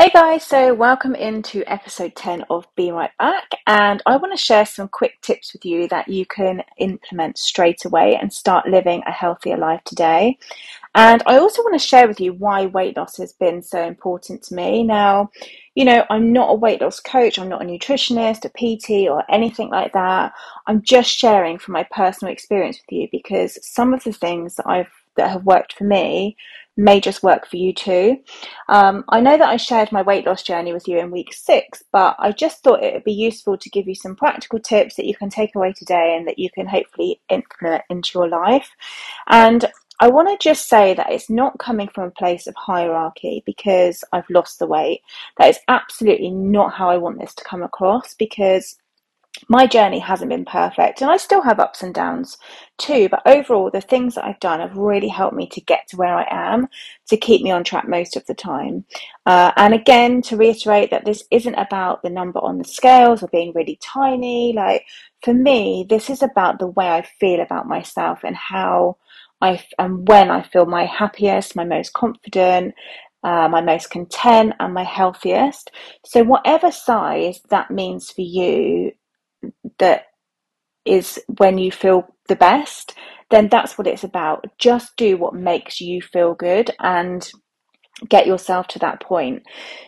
Hey guys, so welcome into episode 10 of Be Right Back, and I want to share some quick tips with you that you can implement straight away and start living a healthier life today. And I also want to share with you why weight loss has been so important to me. Now, you know, I'm not a weight loss coach, I'm not a nutritionist, a PT, or anything like that. I'm just sharing from my personal experience with you because some of the things that I've that have worked for me may just work for you too. Um, I know that I shared my weight loss journey with you in week six, but I just thought it would be useful to give you some practical tips that you can take away today and that you can hopefully implement into your life. And I want to just say that it's not coming from a place of hierarchy because I've lost the weight. That is absolutely not how I want this to come across because my journey hasn't been perfect and I still have ups and downs too. But overall, the things that I've done have really helped me to get to where I am to keep me on track most of the time. Uh, and again, to reiterate that this isn't about the number on the scales or being really tiny. Like for me, this is about the way I feel about myself and how I and when I feel my happiest, my most confident, uh, my most content, and my healthiest. So, whatever size that means for you, that is when you feel the best, then that's what it's about. Just do what makes you feel good and get yourself to that point.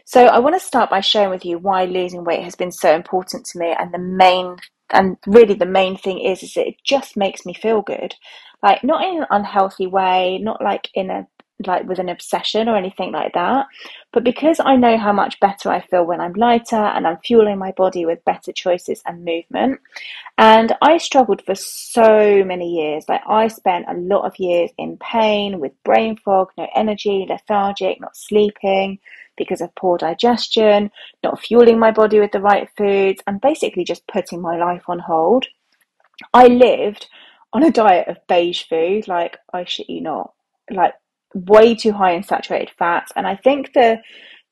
So I want to start by sharing with you why losing weight has been so important to me and the main and really the main thing is is it just makes me feel good. Like not in an unhealthy way, not like in a like with an obsession or anything like that. But because I know how much better I feel when I'm lighter and I'm fueling my body with better choices and movement. And I struggled for so many years. Like I spent a lot of years in pain with brain fog, no energy, lethargic, not sleeping because of poor digestion, not fueling my body with the right foods, and basically just putting my life on hold. I lived on a diet of beige food, like I shit you not, like way too high in saturated fats. And I think the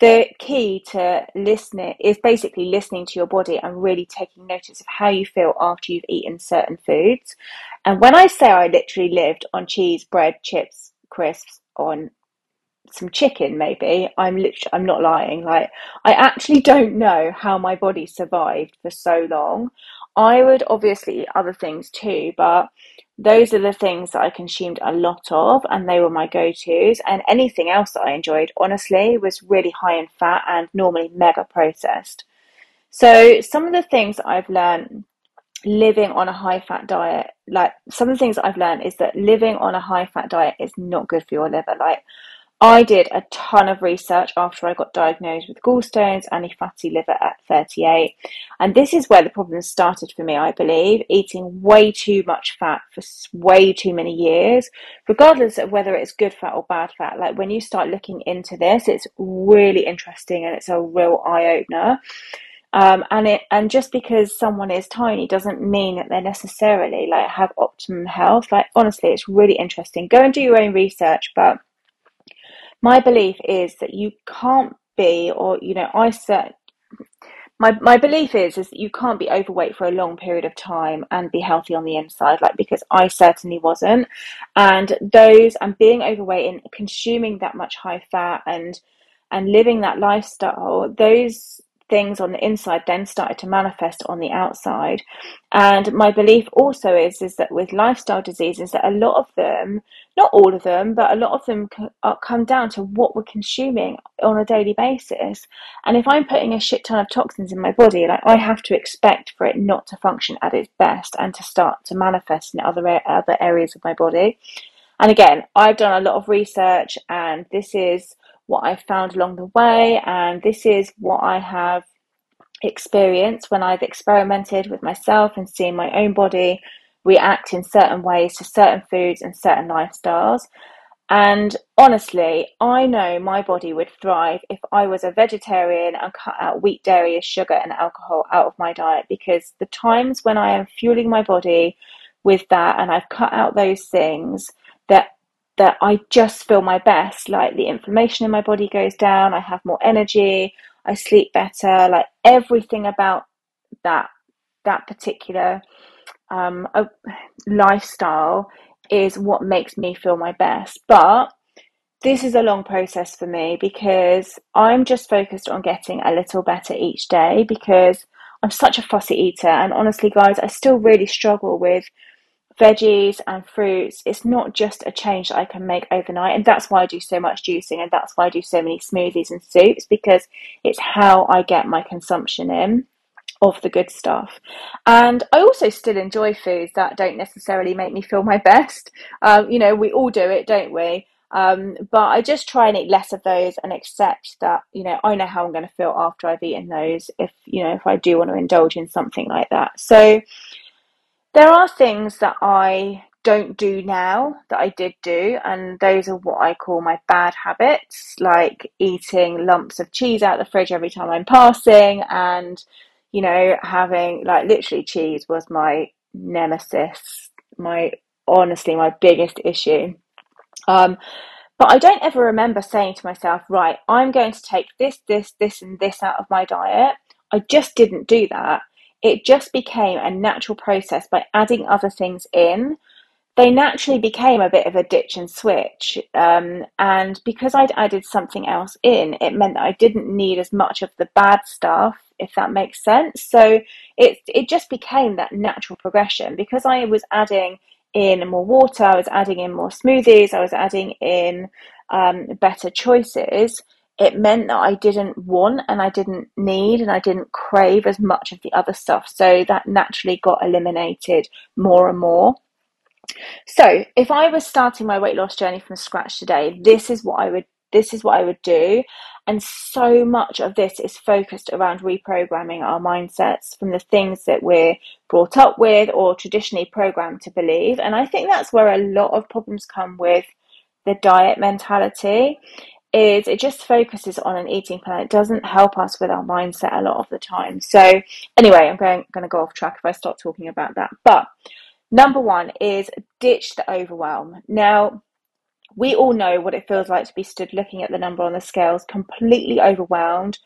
the key to listening is basically listening to your body and really taking notice of how you feel after you've eaten certain foods. And when I say I literally lived on cheese, bread, chips, crisps, on some chicken maybe i'm literally i'm not lying like i actually don't know how my body survived for so long i would obviously eat other things too but those are the things that I consumed a lot of, and they were my go tos. And anything else that I enjoyed, honestly, was really high in fat and normally mega processed. So, some of the things I've learned living on a high fat diet, like some of the things I've learned is that living on a high fat diet is not good for your liver. Like, I did a ton of research after I got diagnosed with gallstones and a fatty liver at 38. And this is where the problem started for me, I believe, eating way too much fat for way too many years, regardless of whether it's good fat or bad fat. Like when you start looking into this, it's really interesting and it's a real eye opener. Um, and it and just because someone is tiny doesn't mean that they necessarily like have optimum health. Like honestly, it's really interesting. Go and do your own research, but my belief is that you can't be, or you know, I said my my belief is is that you can't be overweight for a long period of time and be healthy on the inside like because I certainly wasn't. And those and being overweight and consuming that much high fat and and living that lifestyle those things on the inside then started to manifest on the outside. And my belief also is is that with lifestyle diseases, that a lot of them, not all of them, but a lot of them come down to what we're consuming on a daily basis. And if I'm putting a shit ton of toxins in my body, like I have to expect for it not to function at its best and to start to manifest in other other areas of my body. And again, I've done a lot of research, and this is what I've found along the way, and this is what I have experienced when I've experimented with myself and seen my own body react in certain ways to certain foods and certain lifestyles. And honestly, I know my body would thrive if I was a vegetarian and cut out wheat, dairy, sugar, and alcohol out of my diet because the times when I am fueling my body with that and I've cut out those things that that I just feel my best. Like the inflammation in my body goes down, I have more energy, I sleep better. Like everything about that that particular um, lifestyle is what makes me feel my best. But this is a long process for me because I'm just focused on getting a little better each day because I'm such a fussy eater. And honestly, guys, I still really struggle with veggies and fruits. It's not just a change that I can make overnight. And that's why I do so much juicing and that's why I do so many smoothies and soups because it's how I get my consumption in of the good stuff. And I also still enjoy foods that don't necessarily make me feel my best. Um, you know, we all do it, don't we? Um, but I just try and eat less of those and accept that, you know, I know how I'm going to feel after I've eaten those if, you know, if I do want to indulge in something like that. So there are things that I don't do now that I did do, and those are what I call my bad habits, like eating lumps of cheese out the fridge every time I'm passing and you know, having like literally cheese was my nemesis, my honestly my biggest issue. Um, but I don't ever remember saying to myself, right, I'm going to take this, this, this, and this out of my diet. I just didn't do that. It just became a natural process by adding other things in they naturally became a bit of a ditch and switch. Um, and because I'd added something else in, it meant that I didn't need as much of the bad stuff, if that makes sense. So it it just became that natural progression because I was adding in more water, I was adding in more smoothies, I was adding in um, better choices. It meant that I didn't want and I didn't need and I didn't crave as much of the other stuff. So that naturally got eliminated more and more. So, if I was starting my weight loss journey from scratch today, this is what I would this is what I would do. And so much of this is focused around reprogramming our mindsets from the things that we're brought up with or traditionally programmed to believe. And I think that's where a lot of problems come with the diet mentality is it just focuses on an eating plan. It doesn't help us with our mindset a lot of the time. So anyway, I'm going going to go off track if I start talking about that. But Number one is ditch the overwhelm. Now, we all know what it feels like to be stood looking at the number on the scales, completely overwhelmed,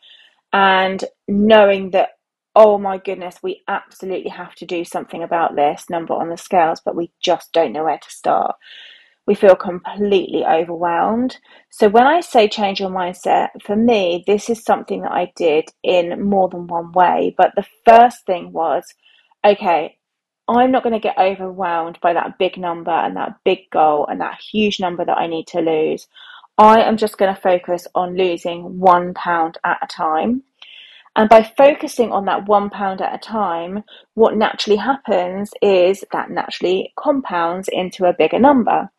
and knowing that, oh my goodness, we absolutely have to do something about this number on the scales, but we just don't know where to start. We feel completely overwhelmed. So, when I say change your mindset, for me, this is something that I did in more than one way. But the first thing was okay, I'm not going to get overwhelmed by that big number and that big goal and that huge number that I need to lose. I am just going to focus on losing one pound at a time. And by focusing on that one pound at a time, what naturally happens is that naturally compounds into a bigger number.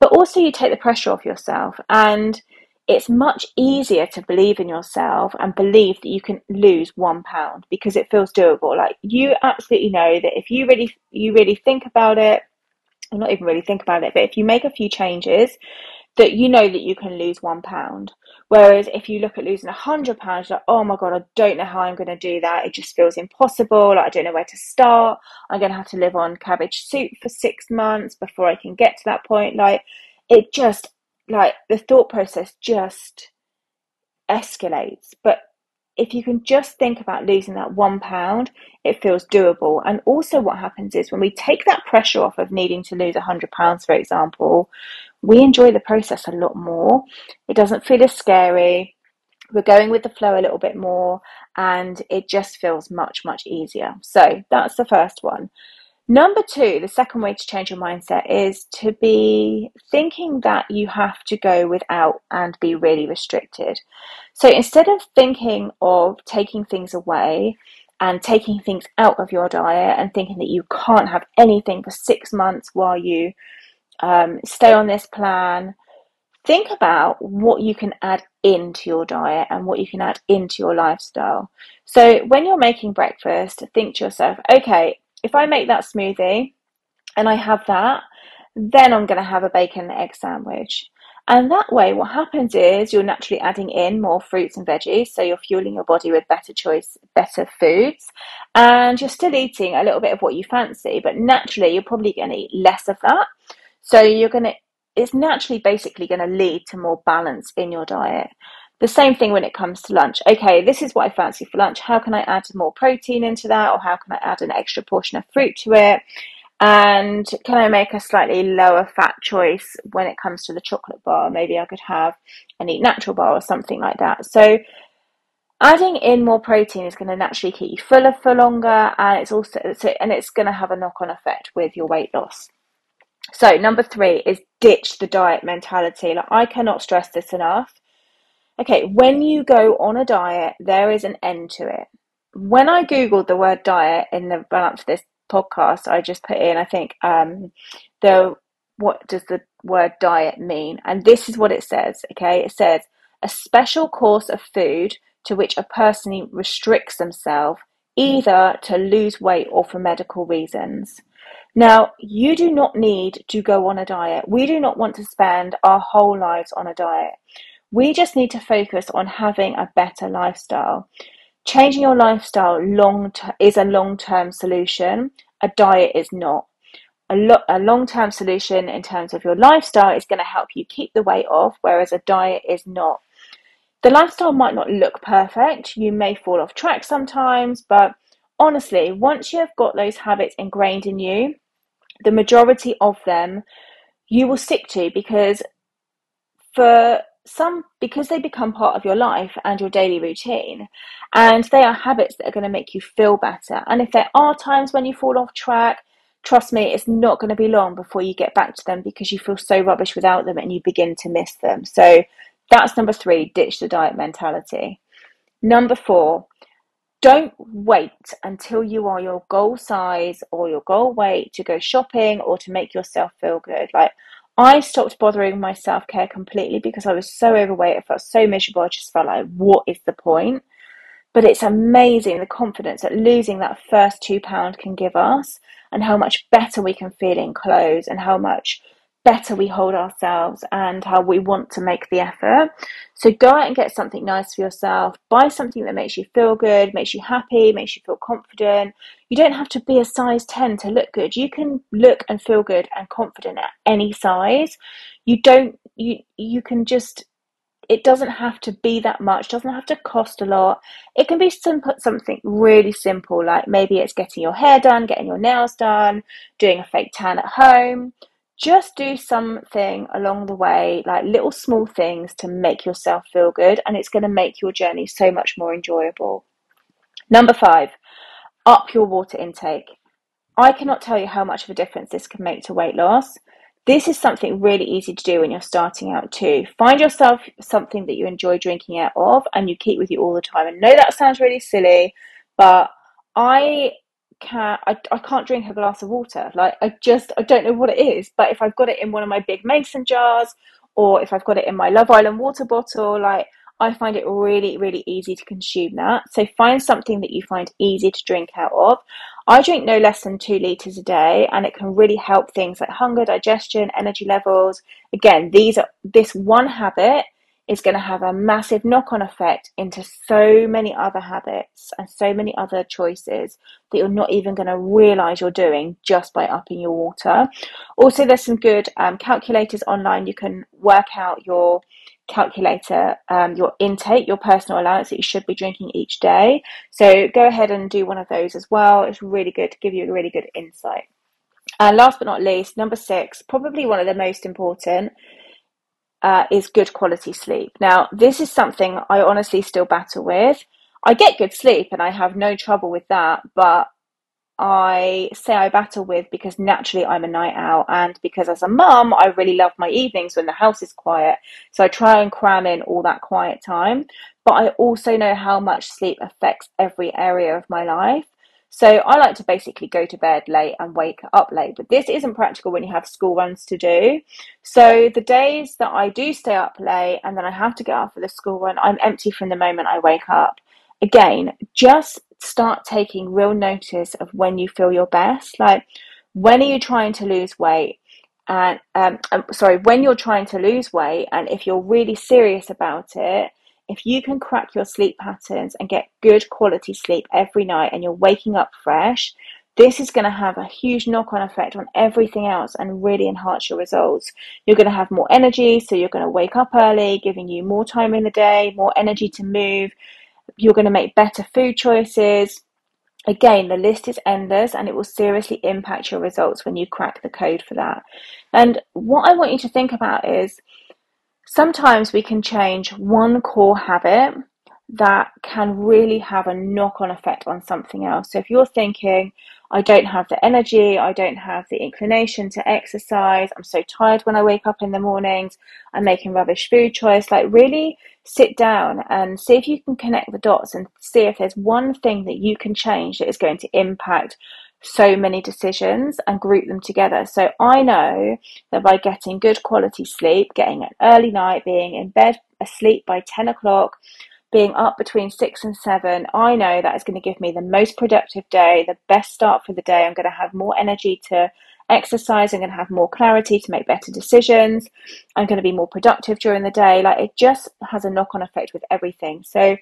But also, you take the pressure off yourself. And it's much easier to believe in yourself and believe that you can lose one pound because it feels doable. Like you absolutely know that if you really you really think about it, or not even really think about it, but if you make a few changes, that you know that you can lose one pound. Whereas if you look at losing a hundred pounds, like, oh my god, I don't know how I'm going to do that. It just feels impossible. Like, I don't know where to start. I'm going to have to live on cabbage soup for six months before I can get to that point. Like, it just like the thought process just escalates. But if you can just think about losing that one pound, it feels doable. And also, what happens is when we take that pressure off of needing to lose a hundred pounds, for example, we enjoy the process a lot more. It doesn't feel as scary. We're going with the flow a little bit more, and it just feels much, much easier. So, that's the first one. Number two, the second way to change your mindset is to be thinking that you have to go without and be really restricted. So instead of thinking of taking things away and taking things out of your diet and thinking that you can't have anything for six months while you um, stay on this plan, think about what you can add into your diet and what you can add into your lifestyle. So when you're making breakfast, think to yourself, okay, if I make that smoothie and I have that, then I'm going to have a bacon and egg sandwich. And that way, what happens is you're naturally adding in more fruits and veggies, so you're fueling your body with better choice, better foods, and you're still eating a little bit of what you fancy, but naturally, you're probably going to eat less of that. So you're going to, it's naturally basically going to lead to more balance in your diet. The same thing when it comes to lunch. Okay, this is what I fancy for lunch. How can I add more protein into that? Or how can I add an extra portion of fruit to it? And can I make a slightly lower fat choice when it comes to the chocolate bar? Maybe I could have an eat natural bar or something like that. So adding in more protein is going to naturally keep you fuller for longer and it's also and it's going to have a knock-on effect with your weight loss. So number three is ditch the diet mentality. Like I cannot stress this enough. Okay, when you go on a diet, there is an end to it. When I googled the word diet in the run up to this podcast, I just put in, I think, um, the what does the word diet mean? And this is what it says. Okay, it says a special course of food to which a person restricts themselves either to lose weight or for medical reasons. Now, you do not need to go on a diet. We do not want to spend our whole lives on a diet. We just need to focus on having a better lifestyle. Changing your lifestyle long is a long term solution. A diet is not. A, lo- a long term solution in terms of your lifestyle is going to help you keep the weight off, whereas a diet is not. The lifestyle might not look perfect. You may fall off track sometimes, but honestly, once you have got those habits ingrained in you, the majority of them you will stick to because for some because they become part of your life and your daily routine and they are habits that are going to make you feel better and if there are times when you fall off track trust me it's not going to be long before you get back to them because you feel so rubbish without them and you begin to miss them so that's number 3 ditch the diet mentality number 4 don't wait until you are your goal size or your goal weight to go shopping or to make yourself feel good like I stopped bothering my self care completely because I was so overweight. I felt so miserable. I just felt like, what is the point? But it's amazing the confidence that losing that first two pound can give us, and how much better we can feel in clothes, and how much better we hold ourselves and how we want to make the effort. So go out and get something nice for yourself. Buy something that makes you feel good, makes you happy, makes you feel confident. You don't have to be a size 10 to look good. You can look and feel good and confident at any size. You don't you you can just it doesn't have to be that much doesn't have to cost a lot it can be simple, something really simple like maybe it's getting your hair done getting your nails done doing a fake tan at home just do something along the way, like little small things to make yourself feel good, and it's going to make your journey so much more enjoyable. Number five, up your water intake. I cannot tell you how much of a difference this can make to weight loss. This is something really easy to do when you're starting out too. Find yourself something that you enjoy drinking out of and you keep with you all the time. And know that sounds really silly, but I can I, I can't drink a glass of water. Like I just I don't know what it is. But if I've got it in one of my big mason jars or if I've got it in my Love Island water bottle, like I find it really, really easy to consume that. So find something that you find easy to drink out of. I drink no less than two litres a day and it can really help things like hunger, digestion, energy levels. Again, these are this one habit is going to have a massive knock on effect into so many other habits and so many other choices that you're not even going to realize you're doing just by upping your water. Also, there's some good um, calculators online. You can work out your calculator, um, your intake, your personal allowance that you should be drinking each day. So go ahead and do one of those as well. It's really good to give you a really good insight. And last but not least, number six, probably one of the most important uh, is good quality sleep. Now, this is something I honestly still battle with. I get good sleep and I have no trouble with that, but I say I battle with because naturally I'm a night owl and because as a mum I really love my evenings when the house is quiet. So I try and cram in all that quiet time. But I also know how much sleep affects every area of my life. So I like to basically go to bed late and wake up late, but this isn't practical when you have school runs to do. So the days that I do stay up late and then I have to get up for the school run, I'm empty from the moment I wake up. Again, just start taking real notice of when you feel your best. Like, when are you trying to lose weight? And um, um sorry, when you're trying to lose weight, and if you're really serious about it, if you can crack your sleep patterns and get good quality sleep every night and you're waking up fresh, this is going to have a huge knock on effect on everything else and really enhance your results. You're going to have more energy, so you're going to wake up early, giving you more time in the day, more energy to move. You're going to make better food choices. Again, the list is endless and it will seriously impact your results when you crack the code for that. And what I want you to think about is sometimes we can change one core habit that can really have a knock on effect on something else. So if you're thinking, I don't have the energy, I don't have the inclination to exercise, I'm so tired when I wake up in the mornings, I'm making rubbish food choice, like really sit down and see if you can connect the dots and see if there's one thing that you can change that is going to impact so many decisions and group them together. So I know that by getting good quality sleep, getting an early night, being in bed asleep by 10 o'clock, being up between six and seven, I know that is going to give me the most productive day, the best start for the day. I'm going to have more energy to exercise. I'm going to have more clarity to make better decisions. I'm going to be more productive during the day. Like it just has a knock on effect with everything. So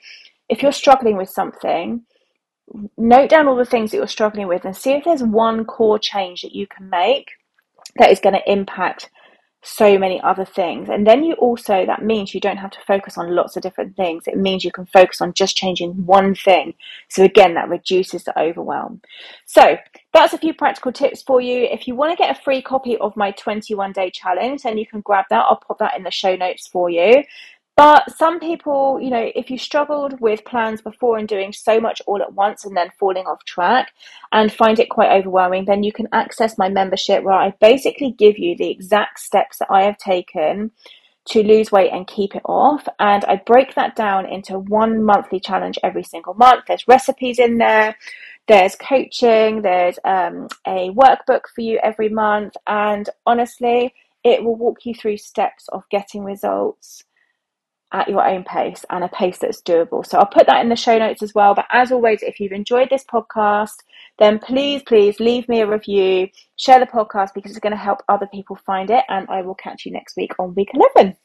if you're struggling with something, note down all the things that you're struggling with and see if there's one core change that you can make that is going to impact so many other things. And then you also, that means you don't have to focus on lots of different things. It means you can focus on just changing one thing. So again, that reduces the overwhelm. So that's a few practical tips for you. If you want to get a free copy of my 21 day challenge, then you can grab that. I'll pop that in the show notes for you. But some people, you know, if you struggled with plans before and doing so much all at once and then falling off track and find it quite overwhelming, then you can access my membership where I basically give you the exact steps that I have taken to lose weight and keep it off. And I break that down into one monthly challenge every single month. There's recipes in there, there's coaching, there's um, a workbook for you every month. And honestly, it will walk you through steps of getting results at your own pace and a pace that's doable. So I'll put that in the show notes as well. But as always, if you've enjoyed this podcast, then please, please leave me a review, share the podcast because it's going to help other people find it. And I will catch you next week on week 11.